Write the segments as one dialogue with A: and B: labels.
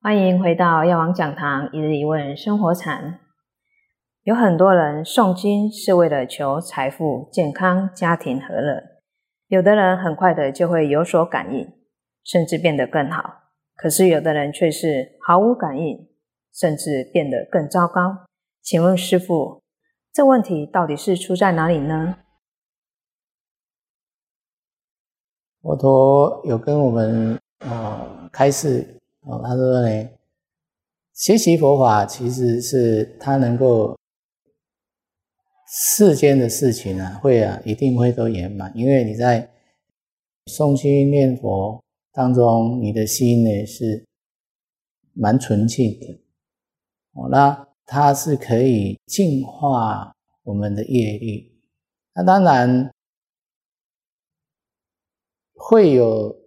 A: 欢迎回到药王讲堂一日一问生活禅。有很多人诵经是为了求财富、健康、家庭和乐，有的人很快的就会有所感应，甚至变得更好。可是有的人却是毫无感应，甚至变得更糟糕。请问师父，这问题到底是出在哪里呢？
B: 佛陀有跟我们啊开始。哦，他说呢，学习佛法其实是他能够世间的事情啊，会啊一定会都圆满，因为你在诵经念佛当中，你的心呢是蛮纯净的。哦，那它是可以净化我们的业力。那当然会有。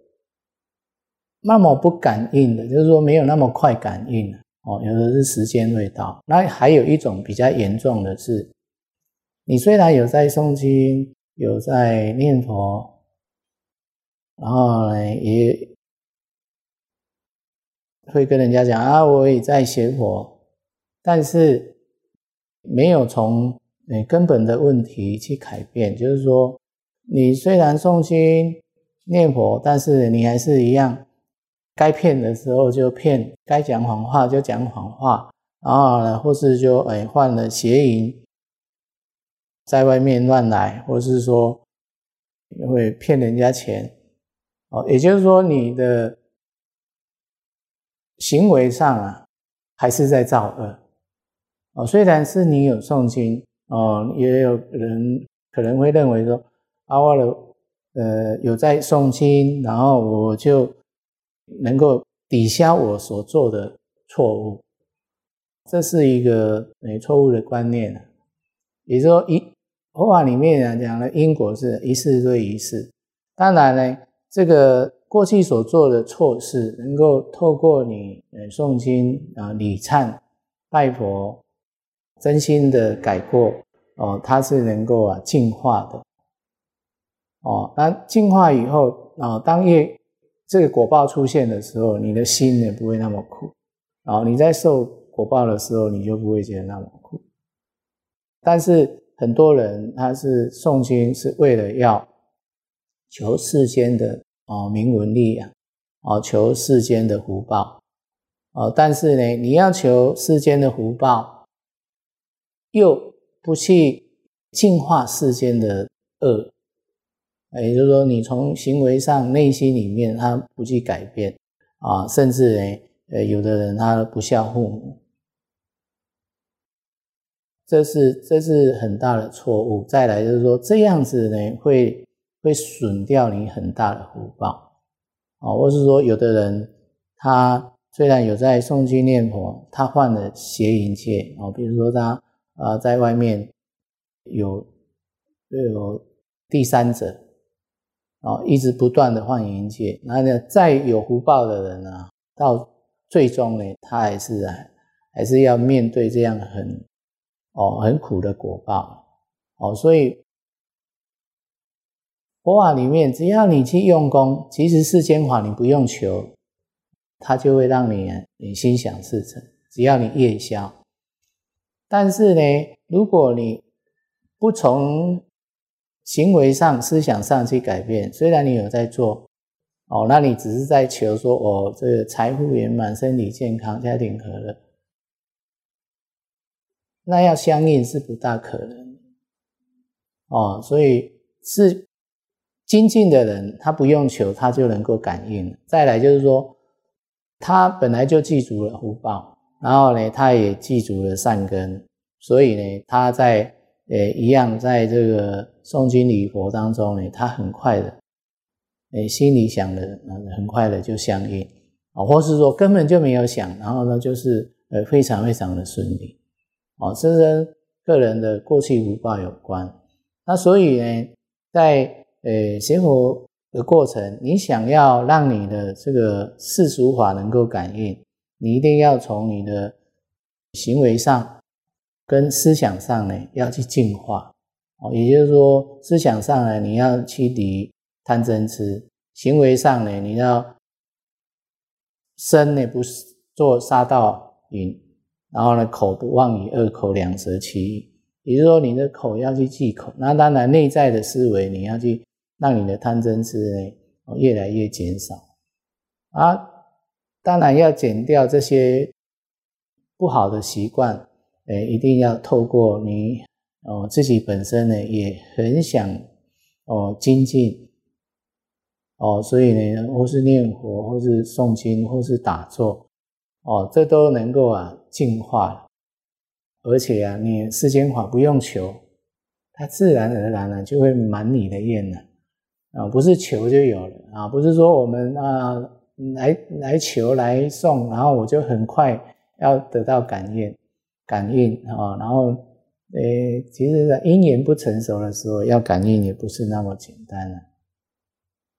B: 那么不感应的，就是说没有那么快感应哦。有的是时间未到。那还有一种比较严重的是，你虽然有在诵经，有在念佛，然后呢也会跟人家讲啊，我也在学佛，但是没有从你根本的问题去改变。就是说，你虽然诵经念佛，但是你还是一样。该骗的时候就骗，该讲谎话就讲谎话，然后呢，或是就哎换了邪淫，在外面乱来，或是说会骗人家钱，哦，也就是说你的行为上啊还是在造恶，哦，虽然是你有诵经，哦，也有人可能会认为说，啊，我了，呃，有在诵经，然后我就。能够抵消我所做的错误，这是一个诶错误的观念也就是说，一佛法里面啊讲的因果是一世对一世。当然呢，这个过去所做的错事，能够透过你呃诵经啊、礼忏、拜佛，真心的改过哦，它是能够啊净化的。哦，那净化以后啊，当业。这个果报出现的时候，你的心也不会那么苦，然后你在受果报的时候，你就不会觉得那么苦。但是很多人他是诵经是为了要求世间的哦名闻利养，哦求世间的福报，哦但是呢，你要求世间的福报，又不去净化世间的恶。也就是说，你从行为上、内心里面，他不去改变啊，甚至呢，呃，有的人他不孝父母，这是这是很大的错误。再来就是说，这样子呢，会会损掉你很大的福报啊，或是说，有的人他虽然有在诵经念佛，他犯了邪淫戒啊，比如说他啊，在外面有有第三者。哦，一直不断的换淫戒，那呢，再有福报的人呢，到最终呢，他还是啊，还是要面对这样很哦很苦的果报哦，所以佛法里面，只要你去用功，其实世间法你不用求，它就会让你你心想事成，只要你夜消。但是呢，如果你不从行为上、思想上去改变，虽然你有在做，哦，那你只是在求说，哦，这个财富圆满、身体健康、家庭和乐，那要相应是不大可能，哦，所以是精进的人，他不用求，他就能够感应。再来就是说，他本来就记住了福报，然后呢，他也记住了善根，所以呢，他在。诶，一样，在这个诵经礼佛当中呢，他很快的，诶，心里想的，很快的就相应啊，或是说根本就没有想，然后呢，就是呃，非常非常的顺利，哦，这跟个人的过去福报有关。那所以呢，在呃学佛的过程，你想要让你的这个世俗法能够感应，你一定要从你的行为上。跟思想上呢，要去净化哦，也就是说，思想上呢，你要去离贪嗔痴；行为上呢，你要身呢不做杀盗淫，然后呢，口不妄语，恶口两舌，其余，也就是说，你的口要去忌口。那当然，内在的思维你要去让你的贪嗔痴呢，越来越减少。啊，当然要减掉这些不好的习惯，诶，一定要透过你哦自己本身呢，也很想哦精进。哦，所以呢，或是念佛，或是诵经，或是打坐，哦，这都能够啊净化，而且啊，你世间法不用求，它自然而然呢就会满你的愿了，啊，不是求就有了啊，不是说我们啊来来求来送，然后我就很快要得到感应感应啊，然后呃，其实在因缘不成熟的时候，要感应也不是那么简单了。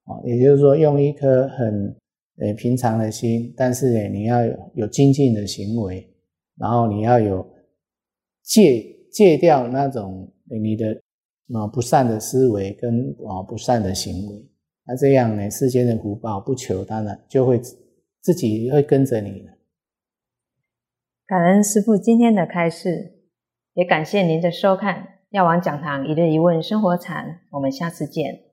B: 啊，也就是说，用一颗很呃平常的心，但是呢，你要有有精进的行为，然后你要有戒戒掉那种你的啊不善的思维跟啊不善的行为，那这样呢，世间的福报不求，当然就会自己会跟着你了。
A: 感恩师父今天的开示，也感谢您的收看。药王讲堂一日一问生活禅，我们下次见。